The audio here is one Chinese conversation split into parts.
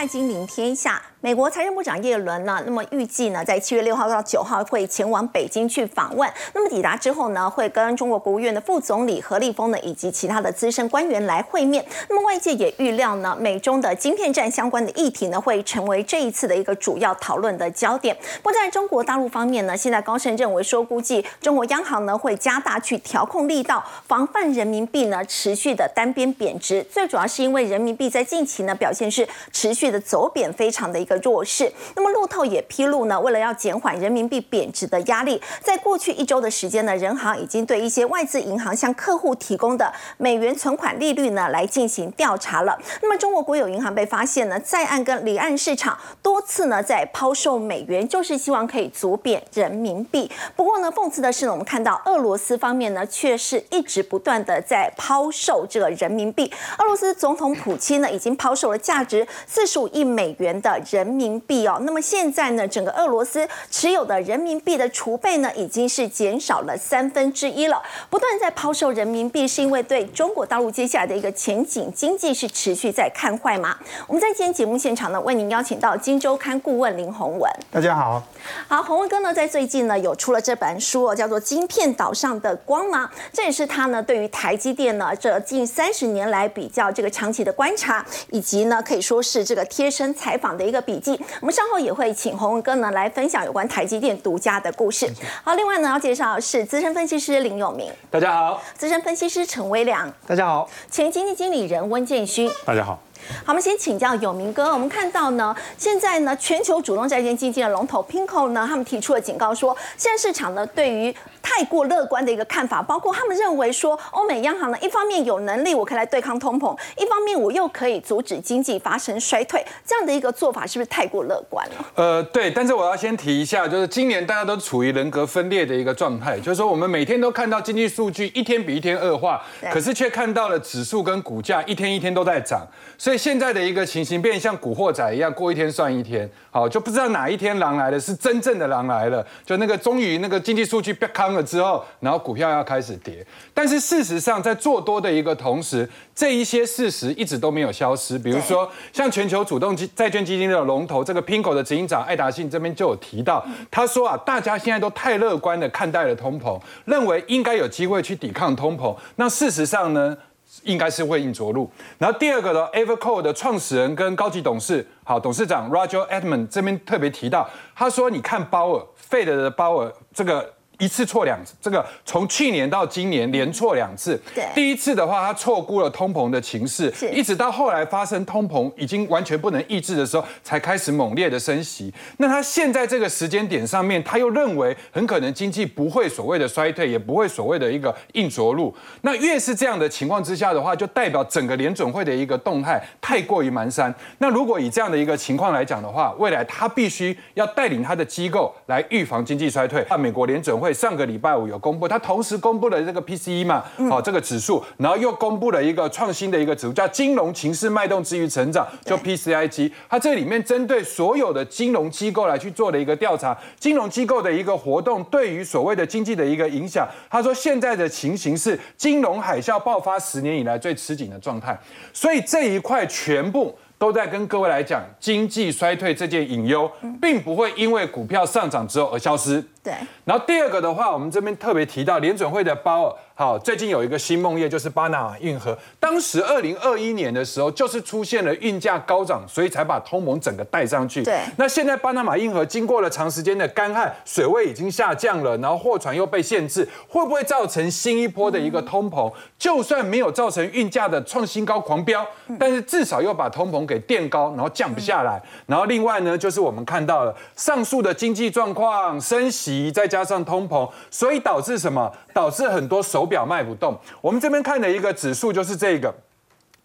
看《金陵天下》。美国财政部长耶伦呢，那么预计呢，在七月六号到九号会前往北京去访问。那么抵达之后呢，会跟中国国务院的副总理何立峰呢，以及其他的资深官员来会面。那么外界也预料呢，美中的晶片战相关的议题呢，会成为这一次的一个主要讨论的焦点。不过在中国大陆方面呢，现在高盛认为说，估计中国央行呢会加大去调控力道，防范人民币呢持续的单边贬值。最主要是因为人民币在近期呢表现是持续的走贬，非常的一个弱势。那么路透也披露呢，为了要减缓人民币贬值的压力，在过去一周的时间呢，人行已经对一些外资银行向客户提供的美元存款利率呢来进行调查了。那么中国国有银行被发现呢，在岸跟离岸市场多次呢在抛售美元，就是希望可以阻贬人民币。不过呢，讽刺的是呢，我们看到俄罗斯方面呢，却是一直不断的在抛售这个人民币。俄罗斯总统普京呢，已经抛售了价值四十五亿美元的人民币哦。那么现在呢，整个俄罗斯持有的人民币的储备呢，已经是减少了三分之一了。不断在抛售人民币，是因为对中国大陆接下来的一个前景经济是持续在看坏吗？我们在今天节目现场呢，为您邀请到《金周刊》顾问林宏文。大家好，好，洪文哥呢，在最近呢，有出了这本书哦，叫做《晶片岛上的光芒》，这也是他呢对于台积电呢这近三十年来比较这个长期的观察，以及呢可以说是这个贴身采访的一个笔记。我们稍后也会请洪文哥呢来分享有关台积电独家的故事。好，另外呢要介绍的是资深分析师林永明，大家好，资深分析师陈威良，大家好，前经济经理人温建勋。大家好。好，我们先请教有明哥。我们看到呢，现在呢，全球主动债券基金的龙头 Pinko 呢，他们提出了警告说，现在市场呢对于太过乐观的一个看法，包括他们认为说，欧美央行呢一方面有能力我可以来对抗通膨，一方面我又可以阻止经济发生衰退，这样的一个做法是不是太过乐观了？呃，对，但是我要先提一下，就是今年大家都处于人格分裂的一个状态，就是说我们每天都看到经济数据一天比一天恶化，可是却看到了指数跟股价一天一天都在涨，所以现在的一个情形变像古惑仔一样，过一天算一天，好，就不知道哪一天狼来了，是真正的狼来了，就那个终于那个经济数据变康了之后，然后股票要开始跌，但是事实上在做多的一个同时，这一些事实一直都没有消失，比如说像全球主动基债券基金的龙头这个 Pinko 的执行长艾达信这边就有提到，他说啊，大家现在都太乐观的看待了通膨，认为应该有机会去抵抗通膨，那事实上呢？应该是会硬着陆。然后第二个呢，Evercore 的创始人跟高级董事，好，董事长 Roger Edmond 这边特别提到，他说：“你看鲍尔，Fed 的鲍尔这个。”一次错两次，这个从去年到今年连错两次。对，第一次的话，他错估了通膨的情势，一直到后来发生通膨已经完全不能抑制的时候，才开始猛烈的升息。那他现在这个时间点上面，他又认为很可能经济不会所谓的衰退，也不会所谓的一个硬着陆。那越是这样的情况之下的话，就代表整个联准会的一个动态太过于蹒跚。那如果以这样的一个情况来讲的话，未来他必须要带领他的机构来预防经济衰退。那美国联准会。上个礼拜五有公布，它同时公布了这个 PCE 嘛，好这个指数，然后又公布了一个创新的一个指数，叫金融情势脉动之于成长，就 PCIG。它这里面针对所有的金融机构来去做的一个调查，金融机构的一个活动对于所谓的经济的一个影响。他说现在的情形是金融海啸爆发十年以来最吃紧的状态，所以这一块全部。都在跟各位来讲，经济衰退这件隐忧，并不会因为股票上涨之后而消失。对。然后第二个的话，我们这边特别提到联准会的鲍尔，好，最近有一个新梦业，就是巴拿马运河。当时二零二一年的时候，就是出现了运价高涨，所以才把通膨整个带上去。对。那现在巴拿马运河经过了长时间的干旱，水位已经下降了，然后货船又被限制，会不会造成新一波的一个通膨？就算没有造成运价的创新高狂飙，但是至少又把通膨给垫高，然后降不下来。然后另外呢，就是我们看到了上述的经济状况升息，再加上通膨，所以导致什么？导致很多手表卖不动。我们这边看的一个指数就是这个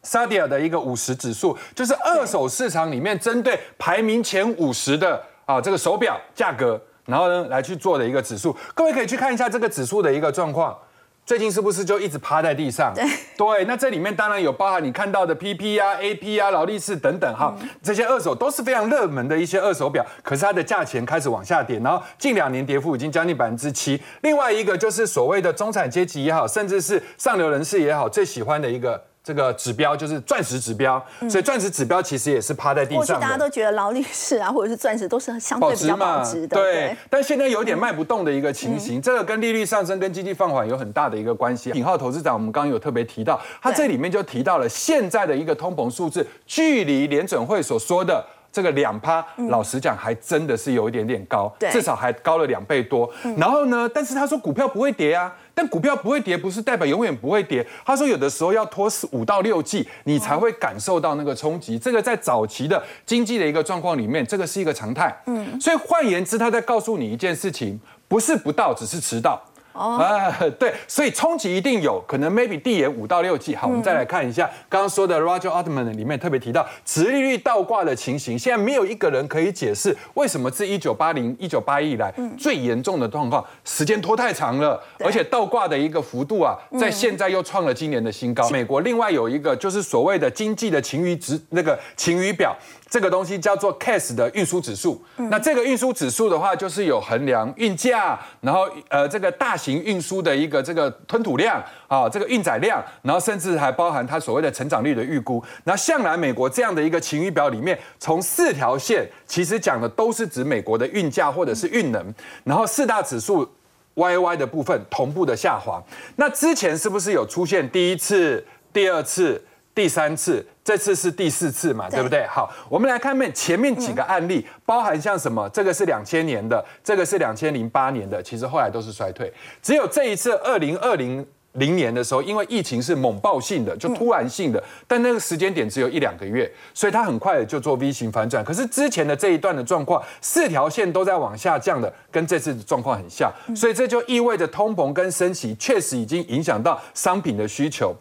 沙迪尔的一个五十指数，就是二手市场里面针对排名前五十的啊这个手表价格，然后呢来去做的一个指数。各位可以去看一下这个指数的一个状况。最近是不是就一直趴在地上？对对，那这里面当然有包含你看到的 PP 啊、AP 啊、劳力士等等哈，这些二手都是非常热门的一些二手表，可是它的价钱开始往下跌，然后近两年跌幅已经将近百分之七。另外一个就是所谓的中产阶级也好，甚至是上流人士也好，最喜欢的一个这个指标就是钻石指标，所以钻石指标其实也是趴在地上。过去大家都觉得劳力士啊，或者是钻石都是相对比较保值的，对。但现在有点卖不动的一个情形，这个跟利率上升、跟经济放缓有很大的一个关系。品浩投资长，我们刚刚有特别提到，他这里面就提到了现在的一个通膨数字，距离联准会所说的。这个两趴，老实讲还真的是有一点点高，至少还高了两倍多。然后呢，但是他说股票不会跌啊，但股票不会跌不是代表永远不会跌。他说有的时候要拖五到六季，你才会感受到那个冲击。这个在早期的经济的一个状况里面，这个是一个常态。嗯，所以换言之，他在告诉你一件事情，不是不到，只是迟到。哦，对，所以冲击一定有可能，maybe 递延五到六季。好，我们再来看一下刚刚说的 Roger Altman 里面特别提到，直利率倒挂的情形，现在没有一个人可以解释为什么自一九八零、一九八一以来最严重的状况，时间拖太长了，而且倒挂的一个幅度啊，在现在又创了今年的新高。美国另外有一个就是所谓的经济的晴雨值，那个晴雨表。这个东西叫做 CAS 的运输指数。那这个运输指数的话，就是有衡量运价，然后呃这个大型运输的一个这个吞吐量啊，这个运载量，然后甚至还包含它所谓的成长率的预估。那向来美国这样的一个晴雨表里面，从四条线其实讲的都是指美国的运价或者是运能，然后四大指数 YY 的部分同步的下滑。那之前是不是有出现第一次、第二次、第三次？这次是第四次嘛，对不对？好，我们来看面前面几个案例，包含像什么？这个是两千年的，这个是两千零八年的，其实后来都是衰退，只有这一次二零二零。零年的时候，因为疫情是猛爆性的，就突然性的，但那个时间点只有一两个月，所以它很快的就做 V 型反转。可是之前的这一段的状况，四条线都在往下降的，跟这次的状况很像，所以这就意味着通膨跟升息确实已经影响到商品的需求。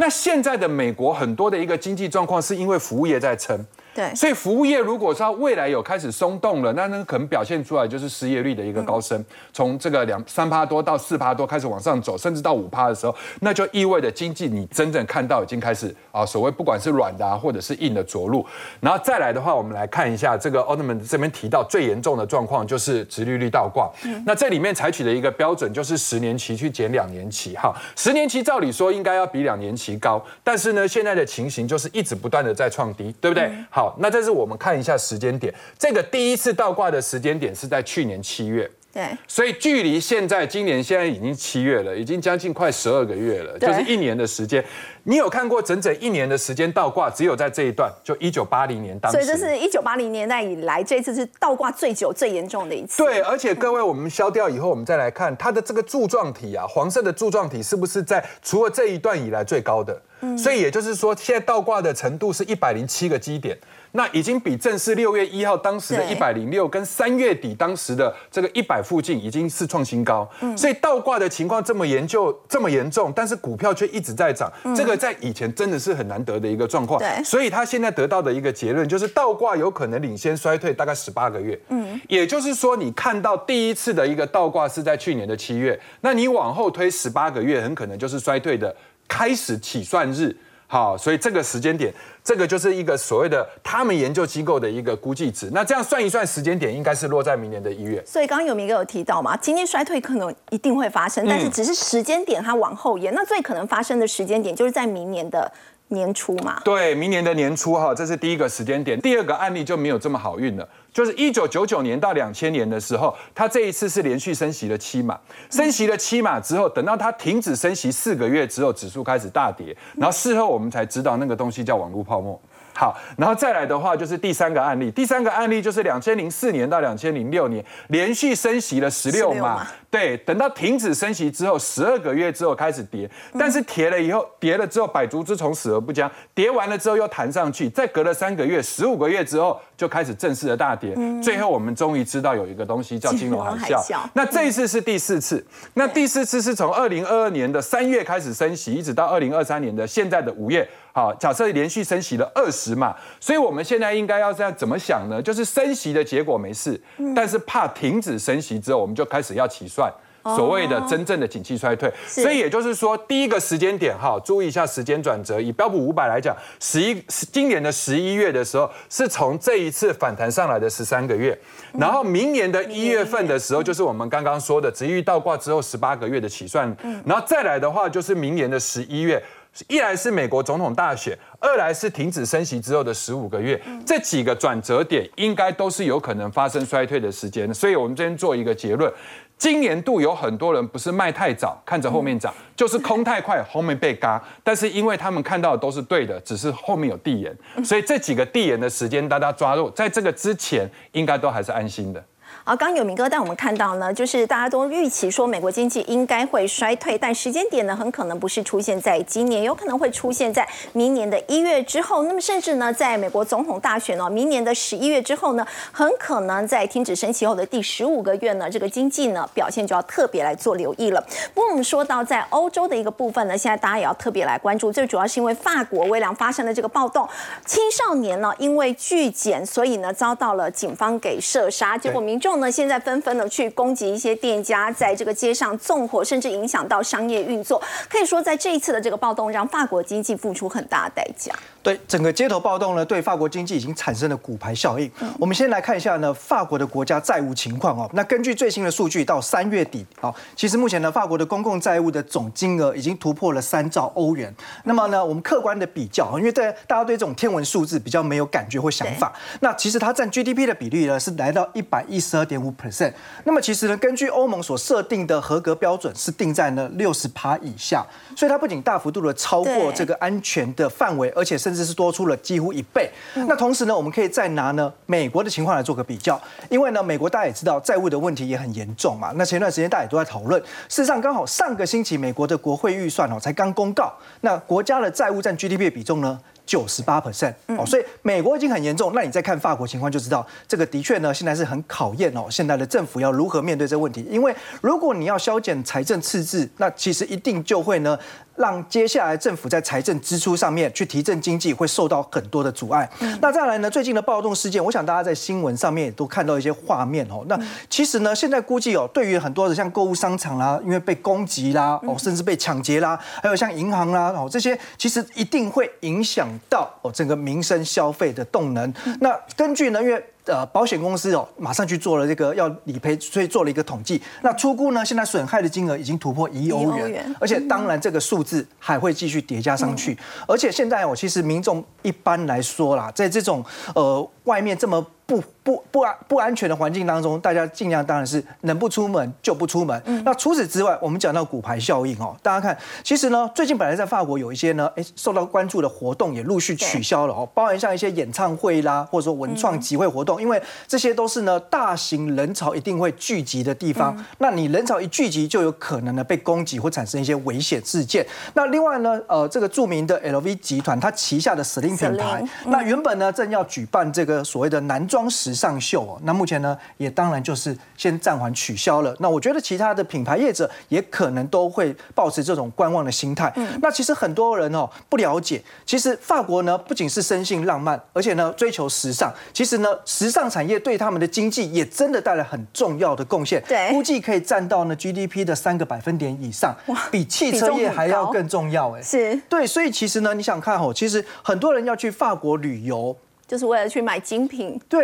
那现在的美国很多的一个经济状况，是因为服务业在撑。对，所以服务业如果说未来有开始松动了，那那可能表现出来就是失业率的一个高升，从这个两三趴多到四趴多开始往上走，甚至到五趴的时候，那就意味着经济你真正看到已经开始啊，所谓不管是软的啊或者是硬的着陆。然后再来的话，我们来看一下这个奥特曼这边提到最严重的状况就是殖利率倒挂。那这里面采取的一个标准就是十年期去减两年期，哈，十年期照理说应该要比两年期高，但是呢现在的情形就是一直不断的在创低，对不对？好。好，那这是我们看一下时间点，这个第一次倒挂的时间点是在去年七月，对，所以距离现在今年现在已经七月了，已经将近快十二个月了，就是一年的时间。你有看过整整一年的时间倒挂，只有在这一段，就一九八零年当，所以这是一九八零年代以来这次是倒挂最久、最严重的一次。对，而且各位，我们消掉以后，我们再来看它的这个柱状体啊，黄色的柱状体是不是在除了这一段以来最高的？嗯，所以也就是说，现在倒挂的程度是一百零七个基点。那已经比正式六月一号当时的一百零六，跟三月底当时的这个一百附近，已经是创新高。所以倒挂的情况这么严就这么严重，但是股票却一直在涨，这个在以前真的是很难得的一个状况。所以他现在得到的一个结论就是倒挂有可能领先衰退大概十八个月。嗯，也就是说你看到第一次的一个倒挂是在去年的七月，那你往后推十八个月，很可能就是衰退的开始起算日。好，所以这个时间点，这个就是一个所谓的他们研究机构的一个估计值。那这样算一算，时间点应该是落在明年的一月。所以刚刚有明哥有提到嘛，经济衰退可能一定会发生，但是只是时间点它往后延。那最可能发生的时间点就是在明年的年初嘛？对，明年的年初哈，这是第一个时间点。第二个案例就没有这么好运了。就是一九九九年到两千年的时候，它这一次是连续升息了七码，升息了七码之后，等到它停止升息四个月之后，指数开始大跌，然后事后我们才知道那个东西叫网络泡沫。好，然后再来的话就是第三个案例，第三个案例就是两千零四年到两千零六年连续升息了十六码，对，等到停止升息之后，十二个月之后开始跌，但是跌了以后，跌了之后百足之虫死而不僵，跌完了之后又弹上去，再隔了三个月，十五个月之后就开始正式的大跌，最后我们终于知道有一个东西叫金融海啸。那这一次是第四次，那第四次是从二零二二年的三月开始升息，一直到二零二三年的现在的五月。好，假设连续升息了二十嘛，所以我们现在应该要这样怎么想呢？就是升息的结果没事，但是怕停止升息之后，我们就开始要起算所谓的真正的景气衰退。所以也就是说，第一个时间点哈，注意一下时间转折。以标普五百来讲，十一今年的十一月的时候，是从这一次反弹上来的十三个月，然后明年的一月份的时候，就是我们刚刚说的，直遇倒挂之后十八个月的起算，然后再来的话，就是明年的十一月。一来是美国总统大选，二来是停止升息之后的十五个月，这几个转折点应该都是有可能发生衰退的时间。所以，我们今天做一个结论：今年度有很多人不是卖太早，看着后面涨，就是空太快，后面被嘎。但是因为他们看到的都是对的，只是后面有递延，所以这几个递延的时间大家抓住，在这个之前应该都还是安心的。好，刚有明哥带我们看到呢，就是大家都预期说美国经济应该会衰退，但时间点呢，很可能不是出现在今年，有可能会出现在明年的一月之后。那么甚至呢，在美国总统大选呢，明年的十一月之后呢，很可能在停止升息后的第十五个月呢，这个经济呢表现就要特别来做留意了。不过我们说到在欧洲的一个部分呢，现在大家也要特别来关注，最主要是因为法国微凉发生了这个暴动，青少年呢因为拒检，所以呢遭到了警方给射杀，结果民众。呢，现在纷纷的去攻击一些店家，在这个街上纵火，甚至影响到商业运作。可以说，在这一次的这个暴动，让法国经济付出很大的代价。对整个街头暴动呢，对法国经济已经产生了骨牌效应。我们先来看一下呢，法国的国家债务情况哦。那根据最新的数据，到三月底啊，其实目前呢，法国的公共债务的总金额已经突破了三兆欧元。那么呢，我们客观的比较，因为对大家对这种天文数字比较没有感觉或想法。那其实它占 GDP 的比例呢，是来到一百一十二点五 percent。那么其实呢，根据欧盟所设定的合格标准是定在呢六十趴以下，所以它不仅大幅度的超过这个安全的范围，而且甚至是多出了几乎一倍。那同时呢，我们可以再拿呢美国的情况来做个比较，因为呢美国大家也知道债务的问题也很严重嘛。那前段时间大家也都在讨论，事实上刚好上个星期美国的国会预算哦才刚公告，那国家的债务占 GDP 的比重呢？九十八 percent 哦，所以美国已经很严重，那你再看法国情况就知道，这个的确呢，现在是很考验哦，现在的政府要如何面对这个问题？因为如果你要削减财政赤字，那其实一定就会呢。让接下来政府在财政支出上面去提振经济会受到很多的阻碍。那再来呢？最近的暴动事件，我想大家在新闻上面也都看到一些画面哦。那其实呢，现在估计哦，对于很多的像购物商场啦，因为被攻击啦，哦，甚至被抢劫啦，还有像银行啦，哦，这些其实一定会影响到哦整个民生消费的动能。那根据呢，因为呃，保险公司哦，马上去做了这个要理赔，所以做了一个统计。那出估呢，现在损害的金额已经突破一亿欧元，而且当然这个数字还会继续叠加上去。而且现在我其实民众一般来说啦，在这种呃外面这么。不不不安不安全的环境当中，大家尽量当然是能不出门就不出门。那除此之外，我们讲到骨牌效应哦，大家看，其实呢，最近本来在法国有一些呢，哎，受到关注的活动也陆续取消了哦，包含像一些演唱会啦，或者说文创集会活动，因为这些都是呢大型人潮一定会聚集的地方。那你人潮一聚集，就有可能呢被攻击或产生一些危险事件。那另外呢，呃，这个著名的 LV 集团，它旗下的 Celine 品牌，那原本呢正要举办这个所谓的男装。装时尚秀哦，那目前呢也当然就是先暂缓取消了。那我觉得其他的品牌业者也可能都会保持这种观望的心态。那其实很多人哦不了解，其实法国呢不仅是生性浪漫，而且呢追求时尚。其实呢时尚产业对他们的经济也真的带来很重要的贡献。对，估计可以占到呢 GDP 的三个百分点以上，比汽车业还要更重要。哎，是对，所以其实呢你想看哦，其实很多人要去法国旅游。就是为了去买精品，对，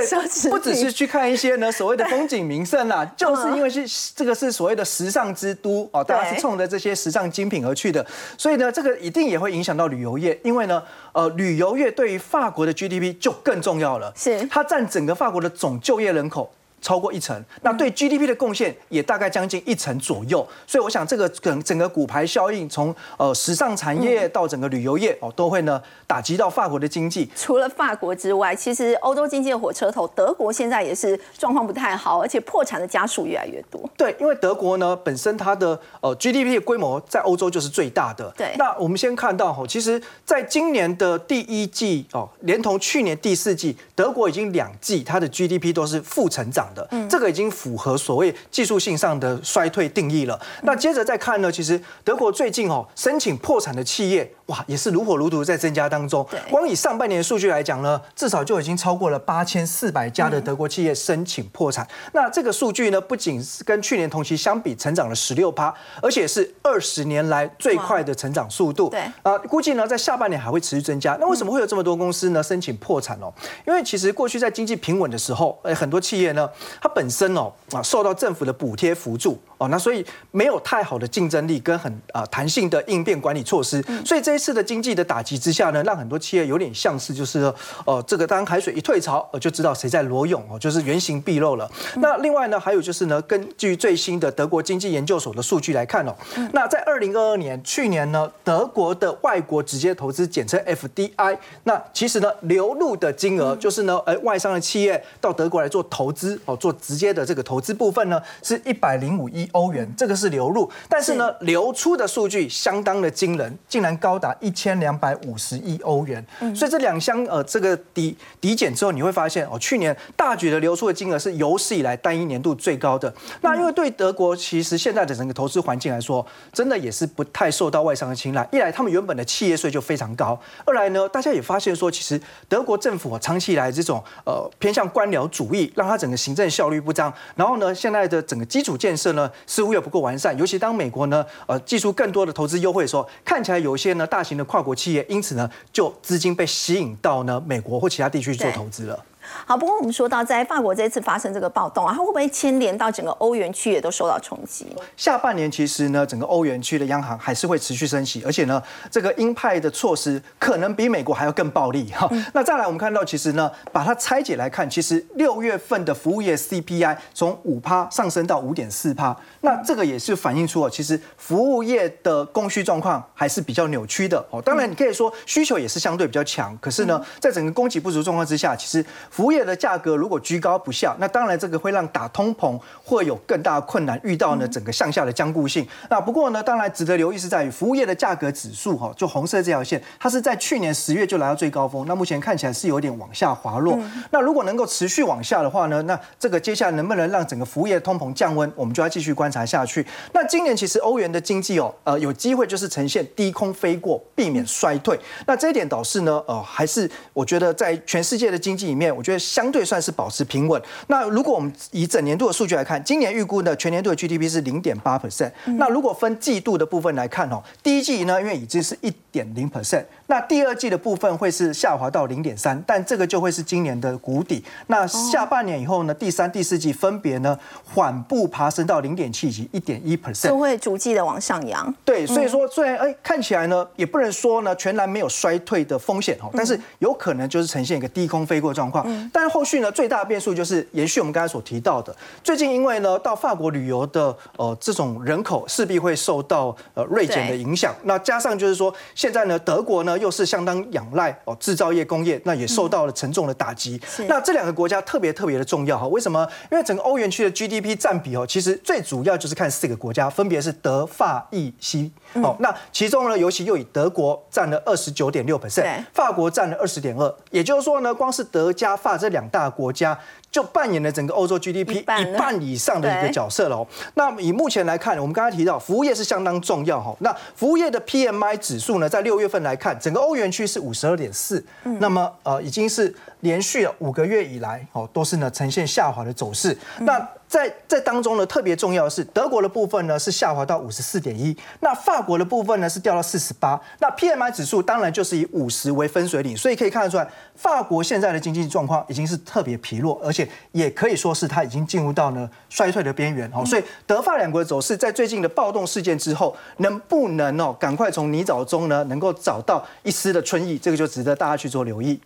不只是去看一些呢所谓的风景名胜啦，就是因为是这个是所谓的时尚之都哦，大家是冲着这些时尚精品而去的，所以呢，这个一定也会影响到旅游业，因为呢，呃，旅游业对于法国的 GDP 就更重要了，是。它占整个法国的总就业人口。超过一成，那对 GDP 的贡献也大概将近一成左右，所以我想这个整整个股牌效应，从呃时尚产业到整个旅游业哦，都会呢打击到法国的经济。除了法国之外，其实欧洲经济的火车头德国现在也是状况不太好，而且破产的家数越来越多。对，因为德国呢本身它的呃 GDP 的规模在欧洲就是最大的。对，那我们先看到哈，其实在今年的第一季哦，连同去年第四季，德国已经两季它的 GDP 都是负成长。嗯，这个已经符合所谓技术性上的衰退定义了。那接着再看呢，其实德国最近哦申请破产的企业。哇，也是如火如荼在增加当中。光以上半年的数据来讲呢，至少就已经超过了八千四百家的德国企业申请破产。那这个数据呢，不仅是跟去年同期相比成长了十六趴，而且是二十年来最快的成长速度。对啊，估计呢在下半年还会持续增加。那为什么会有这么多公司呢申请破产哦？因为其实过去在经济平稳的时候，哎，很多企业呢它本身哦啊受到政府的补贴辅助哦，那所以没有太好的竞争力跟很啊弹性的应变管理措施，所以这一次的经济的打击之下呢，让很多企业有点像是就是哦这个当海水一退潮，就知道谁在裸泳哦，就是原形毕露了。那另外呢，还有就是呢，根据最新的德国经济研究所的数据来看哦，那在二零二二年去年呢，德国的外国直接投资简称 FDI，那其实呢流入的金额就是呢，呃外商的企业到德国来做投资哦，做直接的这个投资部分呢是一百零五亿欧元，这个是流入，但是呢流出的数据相当的惊人，竟然高达一千两百五十亿欧元，所以这两项呃这个抵抵减之后，你会发现哦，去年大举的流出的金额是有史以来单一年度最高的。那因为对德国其实现在的整个投资环境来说，真的也是不太受到外商的青睐。一来他们原本的企业税就非常高，二来呢，大家也发现说，其实德国政府长期以来这种呃偏向官僚主义，让它整个行政效率不彰。然后呢，现在的整个基础建设呢似乎又不够完善。尤其当美国呢呃寄出更多的投资优惠的时候，看起来有一些呢大型的跨国企业，因此呢就资金被吸引到呢美国或其他地区去做投资了。好，不过我们说到在法国这次发生这个暴动啊，它会不会牵连到整个欧元区也都受到冲击？下半年其实呢，整个欧元区的央行还是会持续升息，而且呢，这个鹰派的措施可能比美国还要更暴力哈。那再来，我们看到其实呢，把它拆解来看，其实六月份的服务业 CPI 从五趴上升到五点四趴，那这个也是反映出哦，其实服务业的供需状况还是比较扭曲的哦。当然，你可以说需求也是相对比较强，可是呢，在整个供给不足状况之下，其实服务业的价格如果居高不下，那当然这个会让打通膨会有更大的困难，遇到呢整个向下的僵固性。那不过呢，当然值得留意是在于服务业的价格指数哈，就红色这条线，它是在去年十月就来到最高峰，那目前看起来是有点往下滑落。那如果能够持续往下的话呢，那这个接下来能不能让整个服务业通膨降温，我们就要继续观察下去。那今年其实欧元的经济哦，呃，有机会就是呈现低空飞过，避免衰退。那这一点导致呢，呃，还是我觉得在全世界的经济里面，我觉得相相对算是保持平稳。那如果我们以整年度的数据来看，今年预估的全年度的 GDP 是零点八 percent。那如果分季度的部分来看哦，第一季呢，因为已经是一点零 percent，那第二季的部分会是下滑到零点三，但这个就会是今年的谷底。那下半年以后呢，第三、第四季分别呢缓步爬升到零点七以及一点一 percent，就会逐季的往上扬。对，所以说虽然哎看起来呢，也不能说呢全然没有衰退的风险哦，但是有可能就是呈现一个低空飞过状况。但是后续呢，最大的变数就是延续我们刚才所提到的，最近因为呢到法国旅游的呃这种人口势必会受到呃锐减的影响，那加上就是说现在呢德国呢又是相当仰赖哦制造业工业，那也受到了沉重的打击。那这两个国家特别特别的重要哈，为什么？因为整个欧元区的 GDP 占比哦，其实最主要就是看四个国家，分别是德法意西。哦，那其中呢，尤其又以德国占了二十九点六 percent，法国占了二十点二，也就是说呢，光是德加把这两大国家。就扮演了整个欧洲 GDP 一半以上的一个角色了哦。那以目前来看，我们刚才提到服务业是相当重要哈。那服务业的 PMI 指数呢，在六月份来看，整个欧元区是五十二点四，那么呃已经是连续了五个月以来哦都是呢呈现下滑的走势。那在在当中呢，特别重要的是德国的部分呢是下滑到五十四点一，那法国的部分呢是掉到四十八。那 PMI 指数当然就是以五十为分水岭，所以可以看得出来，法国现在的经济状况已经是特别疲弱，而且也可以说是它已经进入到呢衰退的边缘哦，所以德法两国的走势在最近的暴动事件之后，能不能哦赶快从泥沼中呢能够找到一丝的春意，这个就值得大家去做留意。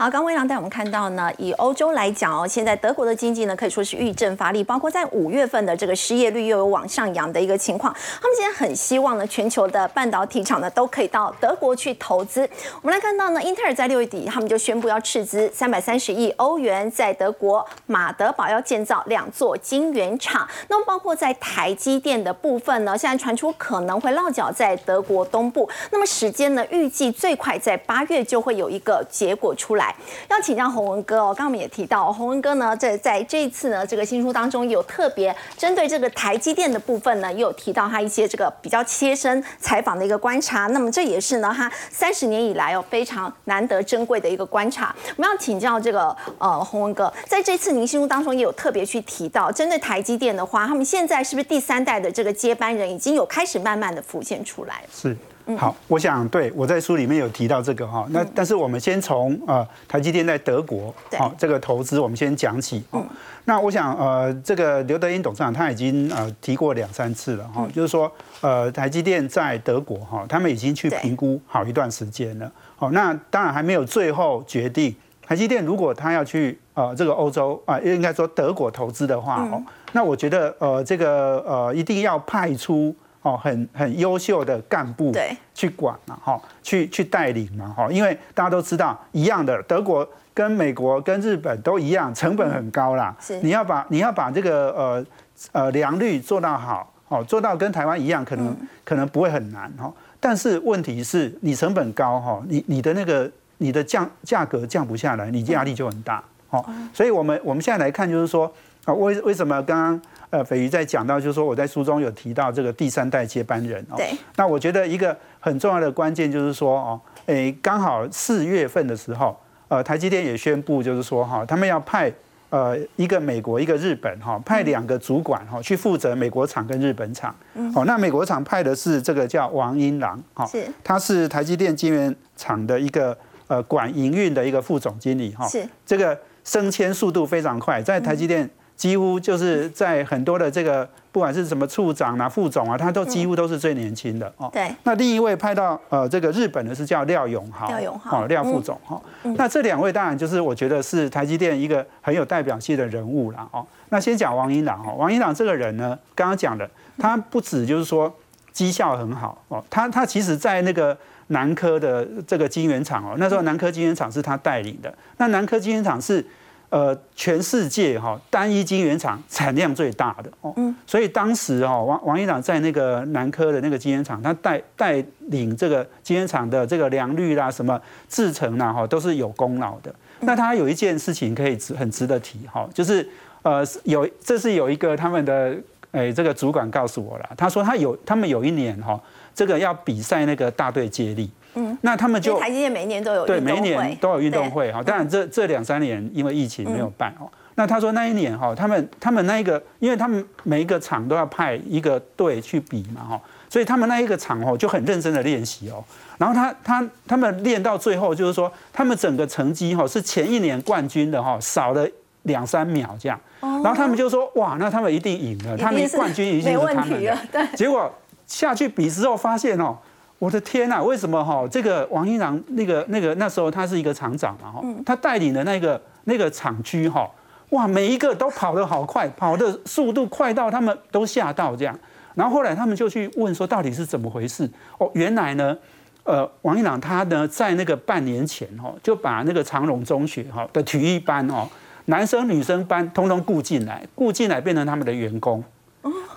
好，刚威良带我们看到呢，以欧洲来讲哦，现在德国的经济呢可以说是遇震发力，包括在五月份的这个失业率又有往上扬的一个情况。他们现在很希望呢，全球的半导体厂呢都可以到德国去投资。我们来看到呢，英特尔在六月底他们就宣布要斥资三百三十亿欧元，在德国马德堡要建造两座晶圆厂。那么包括在台积电的部分呢，现在传出可能会落脚在德国东部。那么时间呢，预计最快在八月就会有一个结果出来。要请教洪文哥哦，刚刚我们也提到，洪文哥呢，在在这一次呢，这个新书当中有特别针对这个台积电的部分呢，也有提到他一些这个比较切身采访的一个观察。那么这也是呢，他三十年以来哦非常难得珍贵的一个观察。我们要请教这个呃洪文哥，在这次您新书当中也有特别去提到，针对台积电的话，他们现在是不是第三代的这个接班人已经有开始慢慢的浮现出来？是。好，我想对我在书里面有提到这个哈，那但是我们先从呃台积电在德国好这个投资，我们先讲起哦。那我想呃这个刘德英董事长他已经呃提过两三次了哈，就是说呃台积电在德国哈，他们已经去评估好一段时间了。好，那当然还没有最后决定。台积电如果他要去呃这个欧洲啊，应该说德国投资的话哦，那我觉得呃这个呃一定要派出。哦，很很优秀的干部去管嘛，哈，去去带领嘛，哈，因为大家都知道一样的，德国跟美国跟日本都一样，成本很高啦。是，你要把你要把这个呃呃良率做到好，哦，做到跟台湾一样，可能可能不会很难哈。但是问题是你成本高哈，你你的那个你的降价格降不下来，你压力就很大。哦，所以我们我们现在来看就是说啊，为为什么刚刚？呃，斐瑜在讲到，就是说我在书中有提到这个第三代接班人哦。对。那我觉得一个很重要的关键就是说哦，诶，刚好四月份的时候，呃，台积电也宣布，就是说哈，他们要派呃一个美国一个日本哈，派两个主管哈去负责美国厂跟日本厂。嗯。哦，那美国厂派的是这个叫王英郎哈，是，他是台积电晶圆厂的一个呃管营运的一个副总经理哈。是。这个升迁速度非常快，在台积电。几乎就是在很多的这个，不管是什么处长啊、副总啊，他都几乎都是最年轻的哦。对。那另一位派到呃这个日本的是叫廖永豪，廖永豪，哦，廖副总哈。那这两位当然就是我觉得是台积电一个很有代表性的人物了哦。那先讲王英朗哦，王英朗这个人呢，刚刚讲的，他不止就是说绩效很好哦，他他其实在那个南科的这个晶圆厂哦，那时候南科晶圆厂是他带领的，那南科晶圆厂是。呃，全世界哈单一晶圆厂产量最大的哦，所以当时哦王王院长在那个南科的那个晶圆厂，他带带领这个晶圆厂的这个良率啦、什么制程啦哈，都是有功劳的。那他有一件事情可以值很值得提哈，就是呃有这是有一个他们的诶这个主管告诉我了，他说他有他们有一年哈，这个要比赛那个大队接力。嗯，那他们就台积电每一年都有对，每一年都有运动会哈。当然，这这两三年因为疫情没有办哦。那他说那一年哈，他们他们那一个，因为他们每一个厂都要派一个队去比嘛哈，所以他们那一个厂哦就很认真的练习哦。然后他他他们练到最后就是说，他们整个成绩哈是前一年冠军的哈少了两三秒这样。然后他们就说哇，那他们一定赢了，他们冠军一定是他们的。对。结果下去比之后发现哦。我的天呐，为什么哈？这个王一郎那个那个那时候他是一个厂长嘛哈，他带领的那个那个厂区哈，哇，每一个都跑得好快，跑的速度快到他们都吓到这样。然后后来他们就去问说到底是怎么回事？哦，原来呢，呃，王一郎他呢在那个半年前哈就把那个长荣中学哈的体育班哦，男生女生班通通雇进来，雇进来变成他们的员工。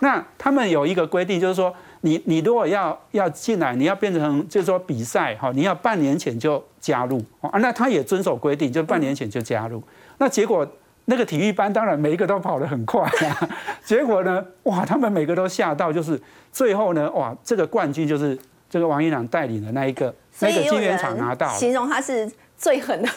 那他们有一个规定就是说。你你如果要要进来，你要变成就是说比赛哈，你要半年前就加入啊，那他也遵守规定，就半年前就加入。那结果那个体育班当然每一个都跑得很快啊，结果呢，哇，他们每个都吓到，就是最后呢，哇，这个冠军就是这个王一朗带领的那一个那个金圆厂拿到，形容他是。最狠的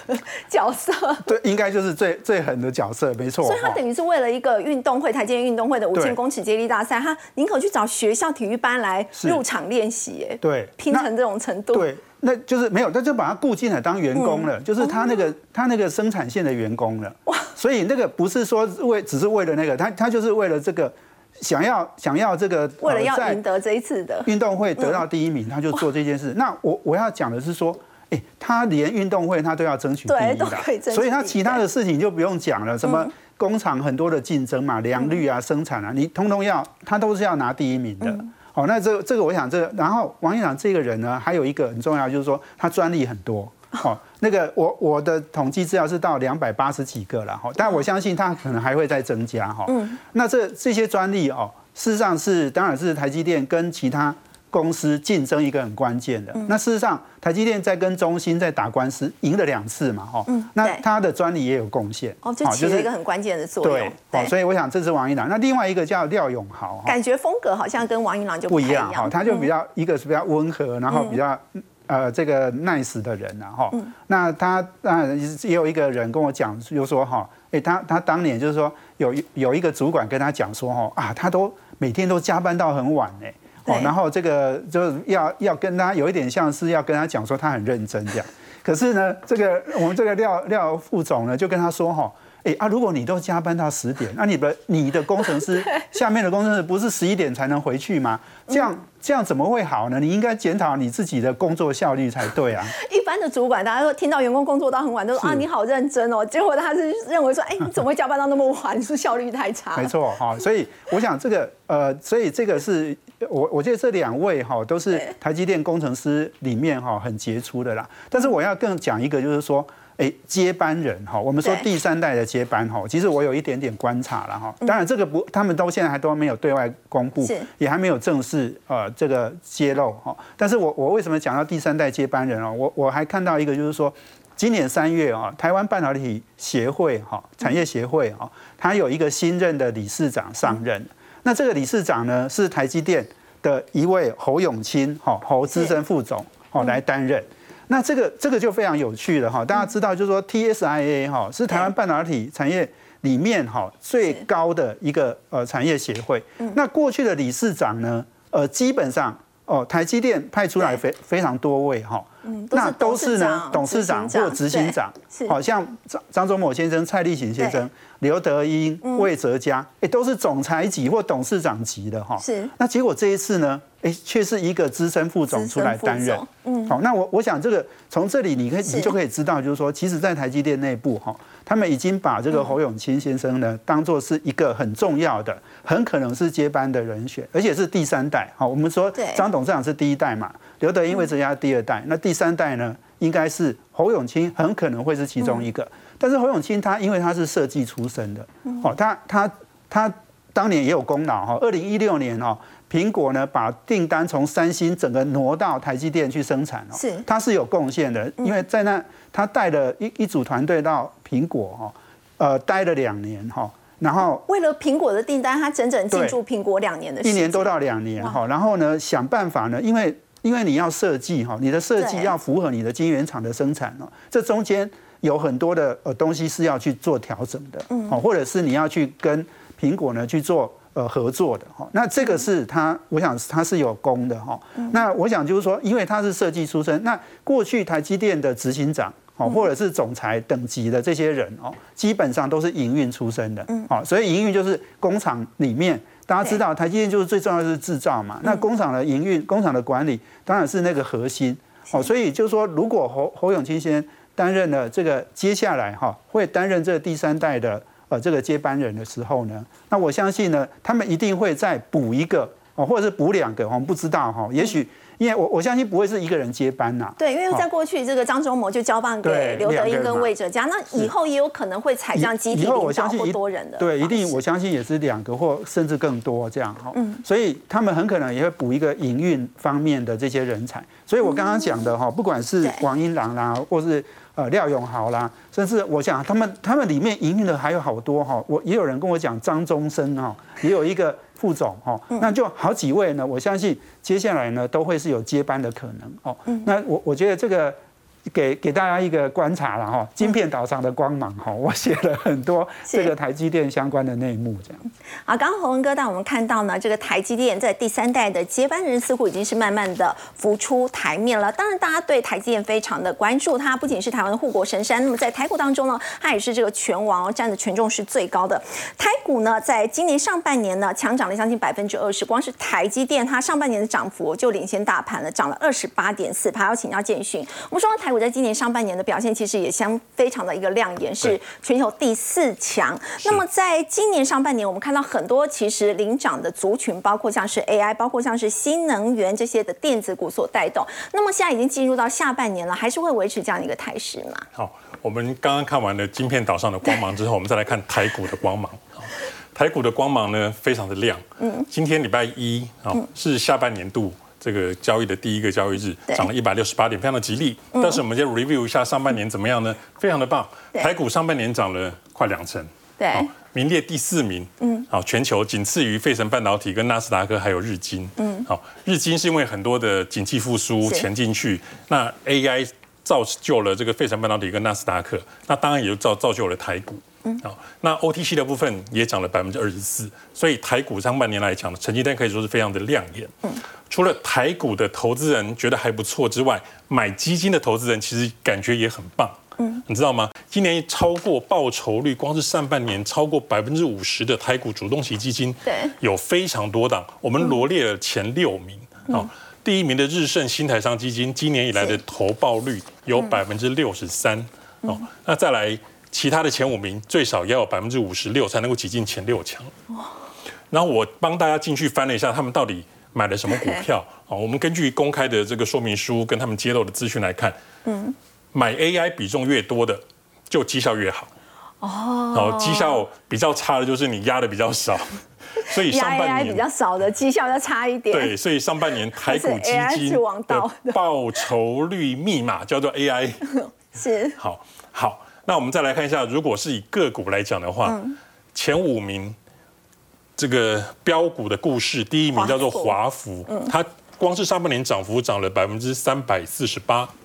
角色，对，应该就是最最狠的角色，没错。所以他等于是为了一个运动会，台积电运动会的五千公尺接力大赛，他宁可去找学校体育班来入场练习，哎，对，拼成这种程度，对，那就是没有，他就把他雇进来当员工了，就是他那个他那个生产线的员工了。哇，所以那个不是说为只是为了那个，他他就是为了这个想要想要这个，为了要赢得这一次的。运动会得到第一名，他就做这件事。那我我要讲的是说。哎，他连运动会他都要争取第一的，所以他其他的事情就不用讲了。什么工厂很多的竞争嘛，良率啊、生产啊，你通通要，他都是要拿第一名的。好，那这这个我想这，然后王院长这个人呢，还有一个很重要，就是说他专利很多。好，那个我我的统计资料是到两百八十几个了哈，但我相信他可能还会再增加哈。嗯，那这这些专利哦，事实上是当然是台积电跟其他。公司竞争一个很关键的，那事实上台积电在跟中芯在打官司，赢了两次嘛，哈，嗯那它的专利也有贡献，哦，就起了一个很关键的作用，对，所以我想这是王一郎，那另外一个叫廖永豪，感觉风格好像跟王一郎就不一样，哈，他就比较一个是比较温和，然后比较呃这个 nice 的人啊，哈，那他当然也有一个人跟我讲，就说哈，哎，他他当年就是说有有一个主管跟他讲说，哈啊，他都每天都加班到很晚，哎。哦，然后这个就是要要跟他有一点像是要跟他讲说他很认真这样。可是呢，这个我们这个廖廖副总呢就跟他说哈。哎啊！如果你都加班到十点，那你的你的工程师 下面的工程师不是十一点才能回去吗？这样这样怎么会好呢？你应该检讨你自己的工作效率才对啊！一般的主管，大家说听到员工工作到很晚，都说啊你好认真哦。结果他是认为说，哎，你 怎么会加班到那么晚？你 是效率太差。没错哈，所以我想这个呃，所以这个是我我觉得这两位哈都是台积电工程师里面哈很杰出的啦。但是我要更讲一个，就是说。哎，接班人哈，我们说第三代的接班哈，其实我有一点点观察了哈。当然这个不，他们都现在还都没有对外公布，也还没有正式呃这个揭露哈。但是我我为什么讲到第三代接班人哦？我我还看到一个就是说，今年三月啊，台湾半导体协会哈产业协会哈，它有一个新任的理事长上任。那这个理事长呢是台积电的一位侯永清哈侯资深副总哦来担任。那这个这个就非常有趣了哈，大家知道就是说 TSIA 哈是台湾半导体产业里面哈最高的一个呃产业协会。那过去的理事长呢，呃基本上哦台积电派出来非非常多位哈，那都是呢董事长或执行长，好像张张忠谋先生、蔡立行先生。刘德英、魏哲嘉，哎，都是总裁级或董事长级的哈。是。那结果这一次呢，哎，却是一个资深副总出来担任。嗯。好，那我我想这个从这里你可以你就可以知道，就是说，其实，在台积电内部哈，他们已经把这个侯永清先生呢，当做是一个很重要的，很可能是接班的人选，而且是第三代。好，我们说张董事长是第一代嘛，刘德英、为这家第二代，那第三代呢，应该是侯永清，很可能会是其中一个。但是侯永清他因为他是设计出身的，哦，他他他当年也有功劳哈。二零一六年哦，苹果呢把订单从三星整个挪到台积电去生产哦，是。他是有贡献的，因为在那他带了一一组团队到苹果哈，呃，待了两年哈，然后为了苹果的订单，他整整进驻苹果两年的，一年多到两年哈，然后呢想办法呢，因为因为你要设计哈，你的设计要符合你的晶圆厂的生产哦，这中间。有很多的呃东西是要去做调整的，哦，或者是你要去跟苹果呢去做呃合作的哈。那这个是他，我想他是有功的哈。那我想就是说，因为他是设计出身，那过去台积电的执行长哦，或者是总裁等级的这些人哦，基本上都是营运出身的，哦，所以营运就是工厂里面，大家知道台积电就是最重要的是制造嘛。那工厂的营运、工厂的管理当然是那个核心哦。所以就是说，如果侯侯永清先。担任了这个接下来哈会担任这第三代的呃这个接班人的时候呢，那我相信呢，他们一定会再补一个哦，或者是补两个，我们不知道哈，也许。因为我我相信不会是一个人接班呐。对，因为在过去这个张忠谋就交棒给刘德英跟魏哲嘉，那以后也有可能会采这样集体领导或多人的。对，一定我相信也是两个或甚至更多这样哈。嗯。所以他们很可能也会补一个营运方面的这些人才。所以我刚刚讲的哈，不管是王英郎啦，或是呃廖永豪啦，甚至我想他们他们里面营运的还有好多哈。我也有人跟我讲张忠生哈，也有一个。副总哦，那就好几位呢。我相信接下来呢都会是有接班的可能哦。那我我觉得这个。给给大家一个观察了哈，晶片岛上的光芒哈，我写了很多这个台积电相关的内幕这样。啊，刚刚洪文哥带我们看到呢，这个台积电在第三代的接班人似乎已经是慢慢的浮出台面了。当然，大家对台积电非常的关注，它不仅是台湾的护国神山，那么在台股当中呢，它也是这个拳王，占的权重是最高的。台股呢，在今年上半年呢，强涨了将近百分之二十，光是台积电它上半年的涨幅就领先大盘了，涨了二十八点四。还要请教建讯，我们说台。我在今年上半年的表现其实也相非常的一个亮眼，是全球第四强。那么在今年上半年，我们看到很多其实领涨的族群，包括像是 AI，包括像是新能源这些的电子股所带动。那么现在已经进入到下半年了，还是会维持这样的一个态势吗？好，我们刚刚看完了晶片岛上的光芒之后，我们再来看台股的光芒。台股的光芒呢，非常的亮。嗯，今天礼拜一啊，是下半年度。这个交易的第一个交易日涨了一百六十八点，非常的吉利。但是我们先 review 一下上半年怎么样呢？非常的棒，台股上半年涨了快两成，对，名列第四名。嗯，好，全球仅次于费城半导体跟纳斯达克还有日经。嗯，好，日经是因为很多的景气复苏钱进去，那 AI 造就了这个费城半导体跟纳斯达克，那当然也就造造就了台股。嗯，好，那 OTC 的部分也涨了百分之二十四，所以台股上半年来讲，成绩单可以说是非常的亮眼。嗯，除了台股的投资人觉得还不错之外，买基金的投资人其实感觉也很棒。嗯，你知道吗？今年超过报酬率，光是上半年超过百分之五十的台股主动型基金，对，有非常多档，我们罗列了前六名。好，第一名的日盛新台商基金，今年以来的投报率有百分之六十三。哦，那再来其他的前五名，最少要有百分之五十六才能够挤进前六强。哇！然后我帮大家进去翻了一下，他们到底买了什么股票？啊，我们根据公开的这个说明书跟他们揭露的资讯来看，嗯。买 AI 比重越多的，就绩效越好。哦，然后绩效比较差的，就是你压的比较少。所以上半年比较少的绩效要差一点。对，所以上半年 台股基金的报酬率密码叫做 AI。是。好，好，那我们再来看一下，如果是以个股来讲的话，前五名这个标股的故事，第一名叫做华孚，它光是上半年涨幅涨了百分之三百四十八。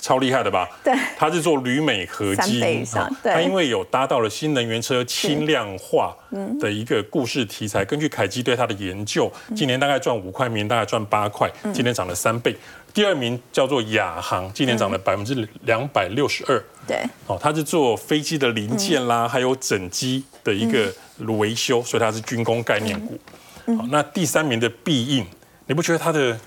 超厉害的吧？对，它是做铝镁合金，它因为有搭到了新能源车轻量化的一个故事题材。根据凯基对它的研究，今年大概赚五块，明年大概赚八块，今年涨了三倍。第二名叫做亚航，今年涨了百分之两百六十二。对，哦，它是做飞机的零件啦，还有整机的一个维修，所以它是军工概念股。好，那第三名的必应，你不觉得它的？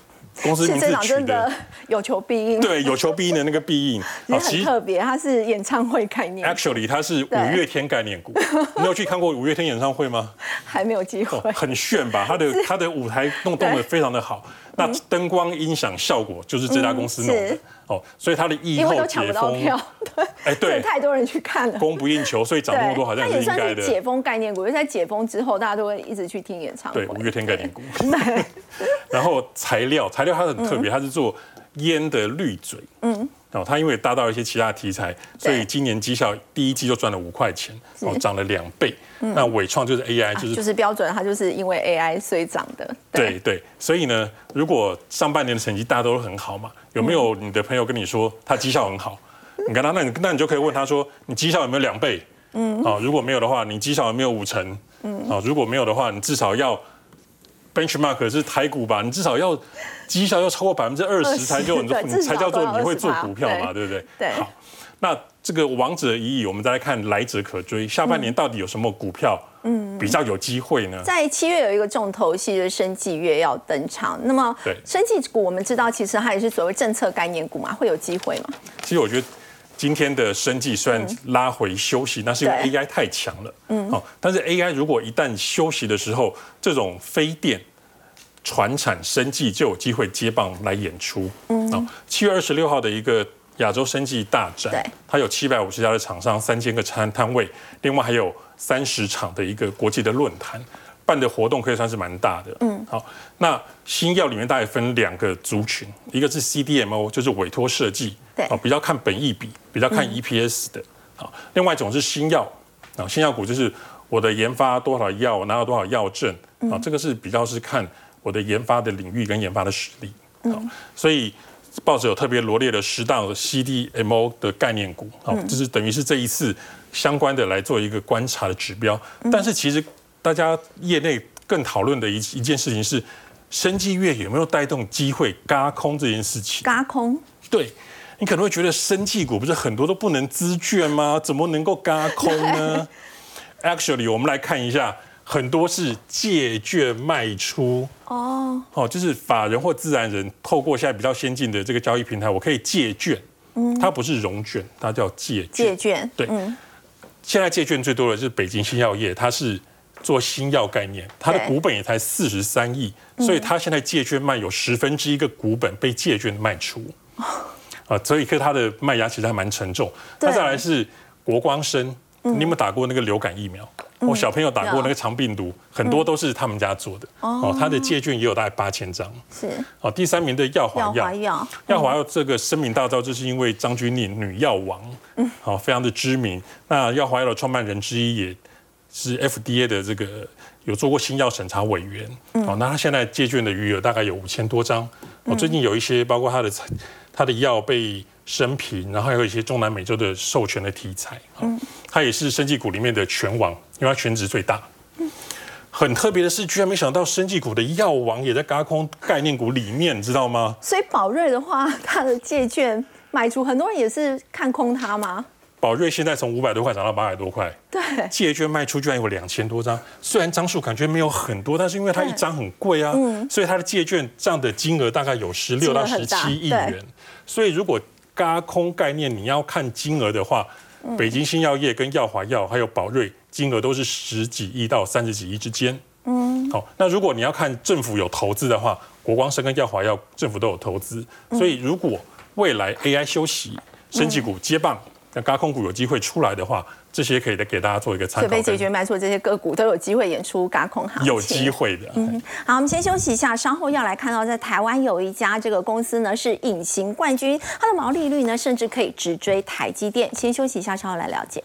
公司名字取的有求必应，对，有求必应的那个必应，也很特别，它是演唱会概念。Actually，它是五月天概念股。你有去看过五月天演唱会吗？还没有机会。很炫吧？它的它的舞台弄动的非常的好。那灯光音响效果就是这家公司弄的哦，所以它的疫后解封，对，哎对，太多人去看了，供不应求，所以涨那么多好像是应该的。解封概念股，因为在解封之后，大家都会一直去听演唱会。对，五月天概念股。然后材料，材料它很特别，它是做烟的滤嘴。嗯。哦，它因为搭到一些其他题材，所以今年绩效第一季就赚了五块钱，哦，涨了两倍。那伟创就是 AI，就是就是标准，它就是因为 AI 所以涨的。对对，所以呢，如果上半年的成绩大家都很好嘛，有没有你的朋友跟你说他绩效很好？你跟他，那你那你就可以问他说，你绩效有没有两倍？嗯，啊，如果没有的话，你绩效有没有五成？嗯，啊，如果没有的话，你至少要。Benchmark 是台股吧？你至少要绩效要超过百分之二十才叫你才叫做你会做股票嘛，对不对？对。好，那这个王者已矣，我们再来看来者可追。下半年到底有什么股票嗯比较有机会呢？在七月有一个重头戏，就是生技月要登场。那么，对生技股，我们知道其实它也是所谓政策概念股嘛，会有机会吗？其实我觉得。今天的生计虽然拉回休息，那是因为 AI 太强了。嗯，好，但是 AI 如果一旦休息的时候，这种非电、传产生计就有机会接棒来演出。嗯，好，七月二十六号的一个亚洲生计大展，它有七百五十家的厂商，三千个摊摊位，另外还有三十场的一个国际的论坛。办的活动可以算是蛮大的，嗯，好，那新药里面大概分两个族群，一个是 CDMO，就是委托设计，对，啊，比较看本益比，比较看 EPS 的，好，另外一种是新药，啊，新药股就是我的研发多少药，拿到多少药证，啊，这个是比较是看我的研发的领域跟研发的实力，嗯，所以报纸有特别罗列了十档 CDMO 的概念股，好，就是等于是这一次相关的来做一个观察的指标，但是其实。大家业内更讨论的一一件事情是，生技月有没有带动机会嘎空这件事情？嘎空？对，你可能会觉得生技股不是很多都不能资券吗？怎么能够嘎空呢？Actually，我们来看一下，很多是借券卖出。哦，哦，就是法人或自然人透过现在比较先进的这个交易平台，我可以借券。嗯，它不是融券，它叫借券。借券。对。嗯。现在借券最多的是北京新药业，它是。做新药概念，它的股本也才四十三亿，所以它现在借券卖有十分之一个股本被借券卖出，啊，所以可它的卖压其实还蛮沉重。那再来是国光生，你有没有打过那个流感疫苗？我小朋友打过那个肠病毒，很多都是他们家做的。哦，他的借券也有大概八千张。是。哦，第三名的耀华药，耀华药这个声名大噪，就是因为张钧甯女药王，嗯，好，非常的知名。那耀华药的创办人之一也。是 FDA 的这个有做过新药审查委员，哦，那他现在借券的余额大概有五千多张，哦，最近有一些包括他的他的药被升平，然后还有一些中南美洲的授权的题材，嗯，他也是生技股里面的全王，因为他全值最大。很特别的是，居然没想到生技股的药王也在高空概念股里面，你知道吗？所以宝瑞的话，它的借券买出，很多人也是看空它吗？宝瑞现在从五百多块涨到八百多块，对，借券卖出居然有两千多张，虽然张数感觉没有很多，但是因为它一张很贵啊，所以它的借券这样的金额大概有十六到十七亿元。所以如果嘎空概念你要看金额的话，北京新药业跟耀华药还有宝瑞金额都是十几亿到三十几亿之间。嗯，好，那如果你要看政府有投资的话，国光生跟耀华药政府都有投资，所以如果未来 AI 休息，升级股接棒。那高空股有机会出来的话，这些可以给大家做一个参考。被解决卖出这些个股都有机会演出高空行情。有机会的。嗯，好，我们先休息一下，稍后要来看到在台湾有一家这个公司呢是隐形冠军，它的毛利率呢甚至可以直追台积电。先休息一下，稍后来了解。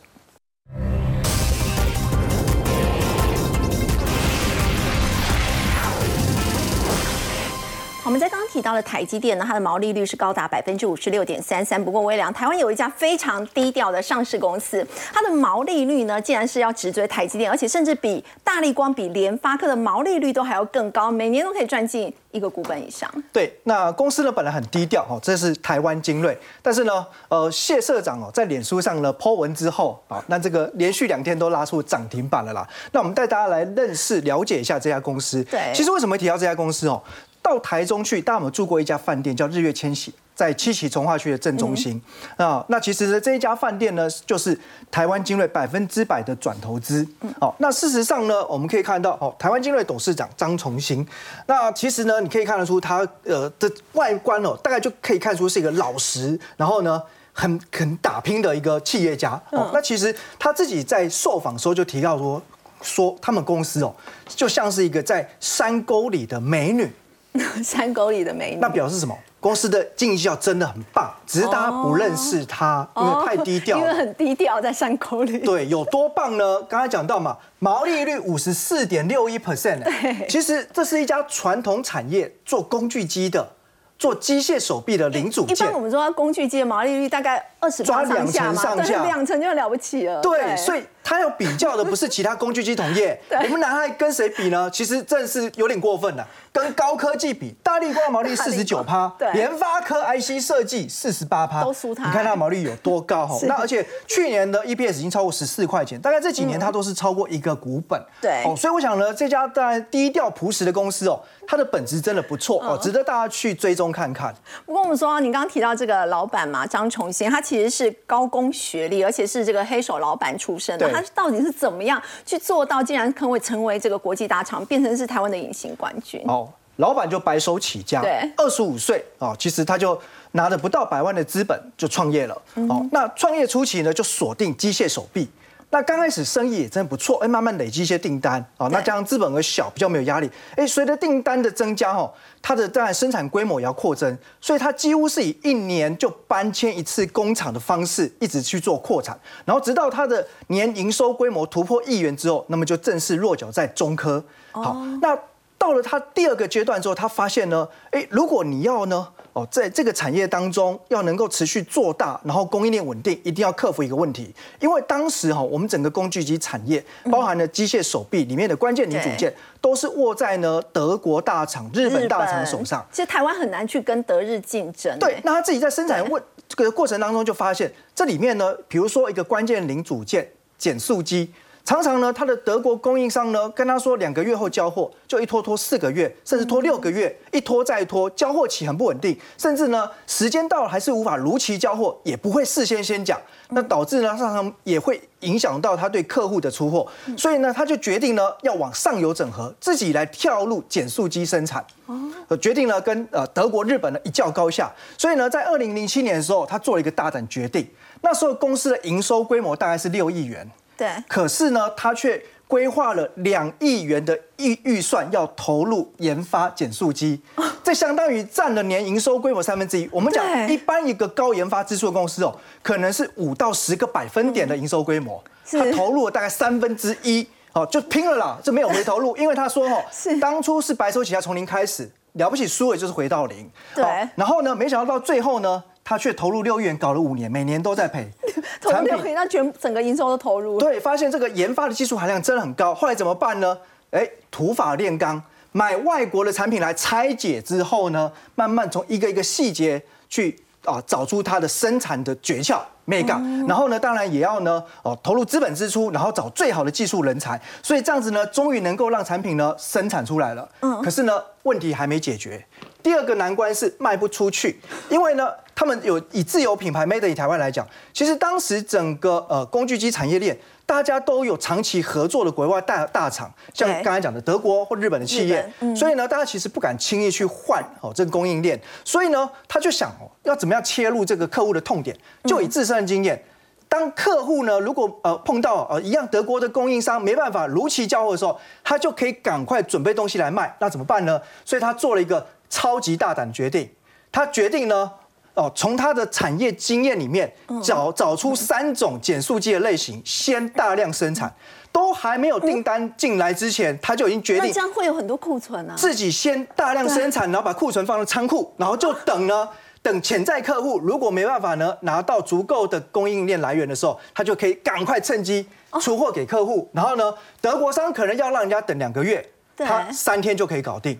我们在刚刚提到的台积电呢，它的毛利率是高达百分之五十六点三三。不过微良，台湾有一家非常低调的上市公司，它的毛利率呢，竟然是要直追台积电，而且甚至比大力光、比联发科的毛利率都还要更高，每年都可以赚进一个股本以上。对，那公司呢本来很低调哦，这是台湾精锐，但是呢，呃，谢社长哦在脸书上呢 po 文之后啊，那这个连续两天都拉出涨停板了啦。那我们带大家来认识、了解一下这家公司。对，其实为什么会提到这家公司哦？到台中去，大家有住过一家饭店，叫日月千禧，在七期从化区的正中心啊。那其实呢，这一家饭店呢，就是台湾精锐百分之百的转投资。好，那事实上呢，我们可以看到，哦，台湾精锐董事长张崇新，那其实呢，你可以看得出他呃的外观哦，大概就可以看出是一个老实，然后呢，很肯打拼的一个企业家。哦，那其实他自己在受访时候就提到说，说他们公司哦，就像是一个在山沟里的美女。山沟里的美女，那表示什么？公司的经营绩效真的很棒，只是大家不认识它，因为太低调。因为很低调，在山沟里。对，有多棒呢？刚才讲到嘛，毛利率五十四点六一 percent。其实这是一家传统产业做工具机的。做机械手臂的零组件，一般我们说工具机的毛利率大概二十抓两成上下，两成就了不起了。对，所以它要比较的不是其他工具机同业，我们拿它跟谁比呢？其实真的是有点过分了。跟高科技比，大力光毛利四十九趴，联发科 IC 设计四十八趴，都输它。你看它毛利有多高哈？那而且去年的 EPS 已经超过十四块钱，大概这几年它都是超过一个股本。对，哦，所以我想呢，这家当然低调朴实的公司哦。它的本质真的不错哦，值得大家去追踪看看。不过我们说，你刚刚提到这个老板嘛，张崇新，他其实是高工学历，而且是这个黑手老板出身的。他到底是怎么样去做到，竟然可以成为这个国际大厂，变成是台湾的隐形冠军？哦，老板就白手起家，对，二十五岁哦，其实他就拿着不到百万的资本就创业了。哦，那创业初期呢，就锁定机械手臂。那刚开始生意也真的不错，哎，慢慢累积一些订单啊，那加上资本额小，比较没有压力，哎，随着订单的增加哦，它的当然生产规模也要扩增，所以它几乎是以一年就搬迁一次工厂的方式，一直去做扩产，然后直到它的年营收规模突破亿元之后，那么就正式落脚在中科。好，那到了他第二个阶段之后，他发现呢，诶，如果你要呢。哦，在这个产业当中，要能够持续做大，然后供应链稳定，一定要克服一个问题。因为当时哈，我们整个工具机产业，包含了机械手臂里面的关键零组件，都是握在呢德国大厂、日本大厂手上。其实台湾很难去跟德日竞争。对，那他自己在生产问这个过程当中，就发现这里面呢，比如说一个关键零组件减速机。常常呢，他的德国供应商呢跟他说两个月后交货，就一拖拖四个月，甚至拖六个月，一拖再拖，交货期很不稳定，甚至呢时间到了还是无法如期交货，也不会事先先讲，那导致呢常常也会影响到他对客户的出货，所以呢他就决定呢要往上游整合，自己来跳入减速机生产，哦，决定呢跟呃德国、日本呢一较高下，所以呢在二零零七年的时候，他做了一个大胆决定，那时候公司的营收规模大概是六亿元。对，可是呢，他却规划了两亿元的预预算要投入研发减速机，这相当于占了年营收规模三分之一。我们讲一般一个高研发支出的公司哦，可能是五到十个百分点的营收规模，他投入了大概三分之一，哦，就拼了啦，就没有回头路，因为他说哦，当初是白手起家从零开始，了不起输了就是回到零，对，然后呢，没想到到最后呢。他却投入六亿元搞了五年，每年都在赔。投入六亿，那全整个营收都投入。对，发现这个研发的技术含量真的很高。后来怎么办呢？哎，土法炼钢，买外国的产品来拆解之后呢，慢慢从一个一个细节去啊找出它的生产的诀窍。美港，然后呢，当然也要呢，哦，投入资本支出，然后找最好的技术人才，所以这样子呢，终于能够让产品呢生产出来了。嗯，可是呢，问题还没解决。第二个难关是卖不出去，因为呢，他们有以自有品牌 Made in 台湾来讲，其实当时整个呃工具机产业链。大家都有长期合作的国外大大厂，像刚才讲的德国或日本的企业，所以呢，大家其实不敢轻易去换哦这个供应链，所以呢，他就想哦，要怎么样切入这个客户的痛点，就以自身的经验，当客户呢如果呃碰到呃一样德国的供应商没办法如期交货的时候，他就可以赶快准备东西来卖，那怎么办呢？所以他做了一个超级大胆决定，他决定呢。哦，从他的产业经验里面找找出三种减速机的类型，先大量生产，都还没有订单进来之前，他就已经决定这样会有很多库存啊。自己先大量生产，然后把库存放到仓库，然后就等呢，等潜在客户如果没办法呢拿到足够的供应链来源的时候，他就可以赶快趁机出货给客户。然后呢，德国商可能要让人家等两个月，他三天就可以搞定。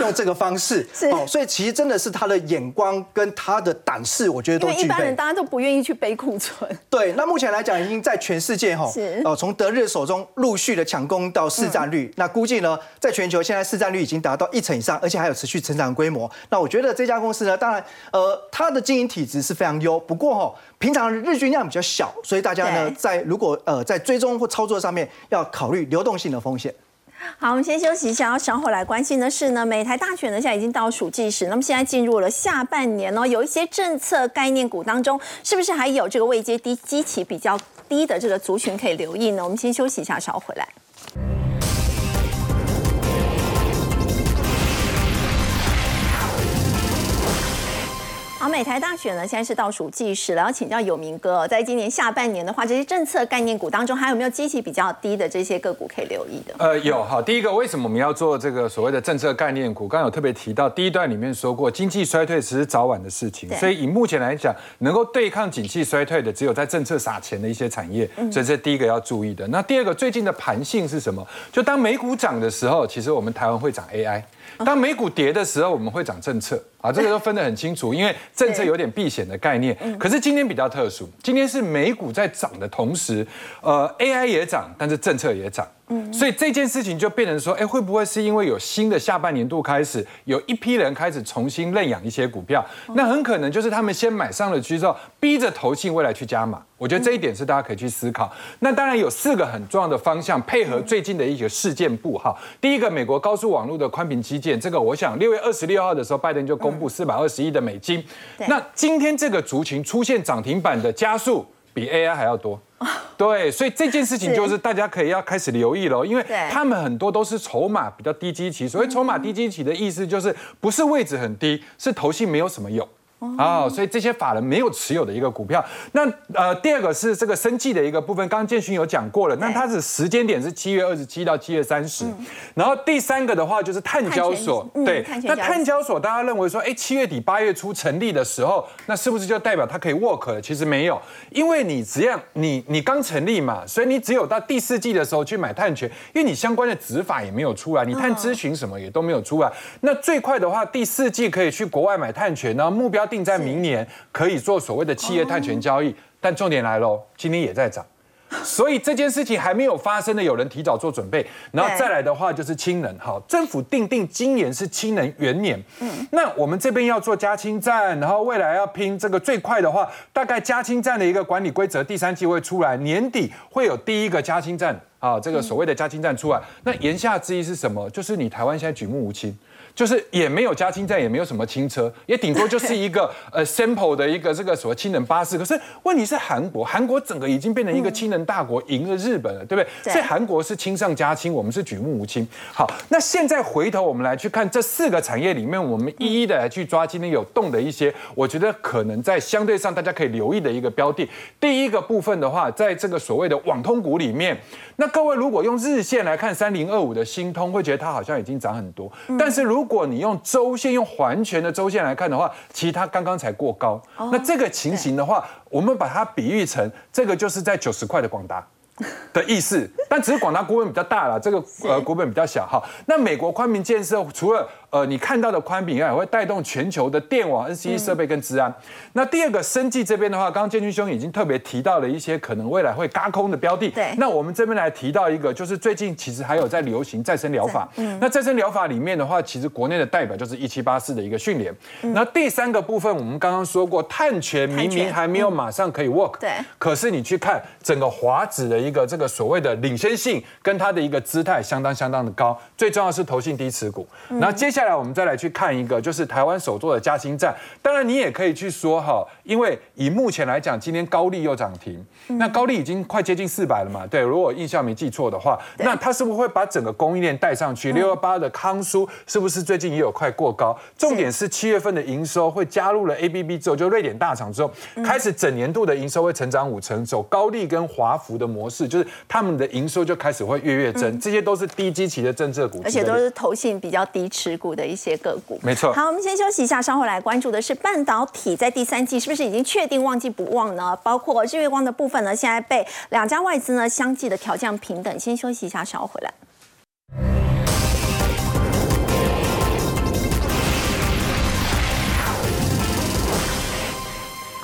用这个方式，哦，所以其实真的是他的眼光跟他的胆识，我觉得都具备。一般人大家都不愿意去背库存。对，那目前来讲，已经在全世界哈，哦，从德日手中陆续的抢攻到市占率，那估计呢，在全球现在市占率已经达到一成以上，而且还有持续成长规模。那我觉得这家公司呢，当然，呃，它的经营体质是非常优，不过哈，平常日均量比较小，所以大家呢，在如果呃在追踪或操作上面要考虑流动性的风险。好，我们先休息一下，要稍后来关心的是呢，美台大选呢现在已经倒数计时，那么现在进入了下半年哦，有一些政策概念股当中，是不是还有这个位阶低、基期比较低的这个族群可以留意呢？我们先休息一下，稍后回来。好，美台大选呢，现在是倒数计时了。要请教有明哥，在今年下半年的话，这些政策概念股当中，还有没有基期比较低的这些个股可以留意的？呃，有。好，第一个，为什么我们要做这个所谓的政策概念股？刚刚有特别提到，第一段里面说过，经济衰退只是早晚的事情。所以以目前来讲，能够对抗景气衰退的，只有在政策撒钱的一些产业。所以这第一个要注意的。那第二个，最近的盘性是什么？就当美股涨的时候，其实我们台湾会涨 AI；当美股跌的时候，我们会讲政策。啊，这个都分得很清楚，因为政策有点避险的概念。可是今天比较特殊，今天是美股在涨的同时，呃，AI 也涨，但是政策也涨。所以这件事情就变成说，哎，会不会是因为有新的下半年度开始，有一批人开始重新认养一些股票？那很可能就是他们先买上了去之后，逼着投信未来去加码。我觉得这一点是大家可以去思考。那当然有四个很重要的方向，配合最近的一个事件部哈。第一个，美国高速网络的宽频基建，这个我想六月二十六号的时候，拜登就公布四百二十亿的美金。那今天这个族群出现涨停板的加速，比 AI 还要多。对，所以这件事情就是大家可以要开始留意了，因为他们很多都是筹码比较低基期，所谓筹码低基期的意思就是不是位置很低，是投信没有什么用。啊，所以这些法人没有持有的一个股票。那呃，第二个是这个生计的一个部分，刚刚建勋有讲过了。那它的时间点是七月二十七到七月三十。然后第三个的话就是碳交所，对。那碳交所大家认为说，哎，七月底八月初成立的时候，那是不是就代表它可以 work 了？其实没有，因为你只要你你刚成立嘛，所以你只有到第四季的时候去买碳权，因为你相关的执法也没有出来，你碳咨询什么也都没有出来。那最快的话，第四季可以去国外买碳权，然后目标。定在明年可以做所谓的企业碳权交易，但重点来喽，今天也在涨，所以这件事情还没有发生的，有人提早做准备，然后再来的话就是氢能，好，政府定定今年是氢能元年，嗯，那我们这边要做加氢站，然后未来要拼这个最快的话，大概加氢站的一个管理规则，第三季会出来，年底会有第一个加氢站，啊，这个所谓的加氢站出来，那言下之意是什么？就是你台湾现在举目无亲。就是也没有加氢站，也没有什么轻车，也顶多就是一个呃 sample 的一个这个所谓氢能巴士。可是问题是韩国，韩国整个已经变成一个氢能大国，赢了日本了，对不对？所以韩国是亲上加亲，我们是举目无亲。好，那现在回头我们来去看这四个产业里面，我们一一的来去抓今天有动的一些，我觉得可能在相对上大家可以留意的一个标的。第一个部分的话，在这个所谓的网通股里面，那各位如果用日线来看三零二五的新通，会觉得它好像已经涨很多。但是如果你用周线、用环全的周线来看的话，其实它刚刚才过高。那这个情形的话，我们把它比喻成这个就是在九十块的广达。的意思，但只是广达股本比较大了，这个呃股本比较小哈。那美国宽明建设除了呃你看到的宽频以外，会带动全球的电网、NCE 设备跟治安。那第二个生技这边的话，刚刚建军兄已经特别提到了一些可能未来会嘎空的标的。对。那我们这边来提到一个，就是最近其实还有在流行再生疗法。嗯。那再生疗法里面的话，其实国内的代表就是一七八四的一个训练。那第三个部分，我们刚刚说过，碳权明明还没有马上可以 work。对。可是你去看整个华指的一个这个所谓的领先性跟它的一个姿态相当相当的高，最重要是投信低持股。那接下来我们再来去看一个，就是台湾首座的嘉兴站。当然你也可以去说哈，因为以目前来讲，今天高利又涨停，那高利已经快接近四百了嘛？对，如果印象没记错的话，那它是不是会把整个供应链带上去？六幺八的康舒是不是最近也有快过高？重点是七月份的营收会加入了 A B B 之后，就瑞典大厂之后，开始整年度的营收会成长五成，走高利跟华孚的模式，就是他们。的营收就开始会月月增，这些都是低基期的政策股，而且都是投信比较低持股的一些个股。没错。好，我们先休息一下，稍后来关注的是半导体在第三季是不是已经确定旺季不旺呢？包括日月光的部分呢，现在被两家外资呢相继的调降平等。先休息一下，稍后回来。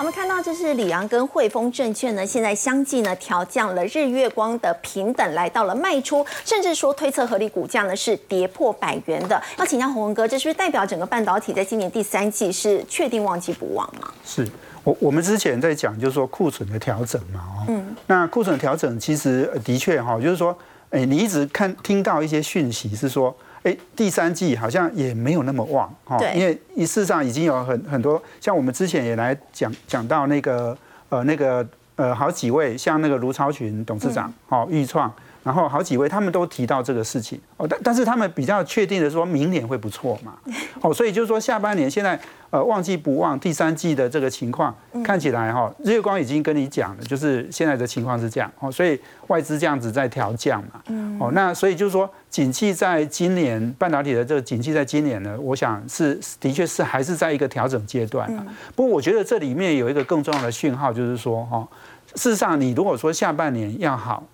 们看到，这是里昂跟汇丰证券呢，现在相继呢调降了日月光的平等，来到了卖出，甚至说推测合理股价呢是跌破百元的。要请教洪文哥，这是不是代表整个半导体在今年第三季是确定旺季不旺吗？是我我们之前在讲，就是说库存的调整嘛，哦，嗯，那库存的调整其实的确哈，就是说，哎，你一直看听到一些讯息是说。哎，第三季好像也没有那么旺哈，因为事实上已经有很很多，像我们之前也来讲讲到那个呃那个呃好几位，像那个卢超群董事长，好豫创。然后好几位他们都提到这个事情。哦，但但是他们比较确定的说明年会不错嘛，哦，所以就是说下半年现在呃旺季不旺，第三季的这个情况看起来哈，日月光已经跟你讲了，就是现在的情况是这样。哦，所以外资这样子在调降嘛，哦，那所以就是说景气在今年半导体的这个景气在今年呢，我想是的确是还是在一个调整阶段啊。不过我觉得这里面有一个更重要的讯号，就是说哈，事实上你如果说下半年要好，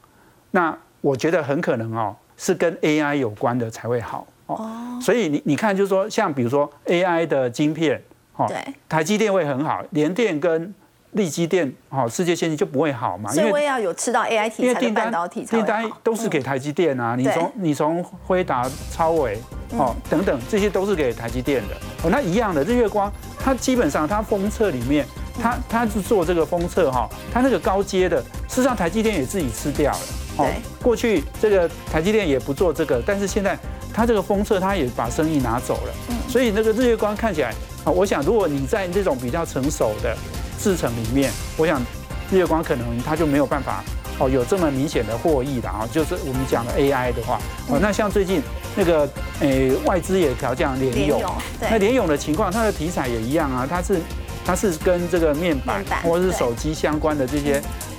那我觉得很可能哦，是跟 AI 有关的才会好哦。所以你你看，就是说，像比如说 AI 的晶片，哦，对，台积电会很好，联电跟立积电，哦，世界先进就不会好嘛。因为要有吃到 AI 题材的半导体，订单都是给台积电啊。你从你从辉达、超伟，哦，等等，这些都是给台积电的。哦，那一样的，日月光，它基本上它封测里面，它它是做这个封测哈，它那个高阶的，事实上台积电也自己吃掉了。哦，过去这个台积电也不做这个，但是现在它这个封测，它也把生意拿走了。嗯，所以那个日月光看起来啊，我想如果你在这种比较成熟的制程里面，我想日月光可能它就没有办法哦有这么明显的获益了啊。就是我们讲的 AI 的话，哦，那像最近那个诶外资也调降联咏，那联咏的情况，它的题材也一样啊，它是。它是跟这个面板或者是手机相关的这些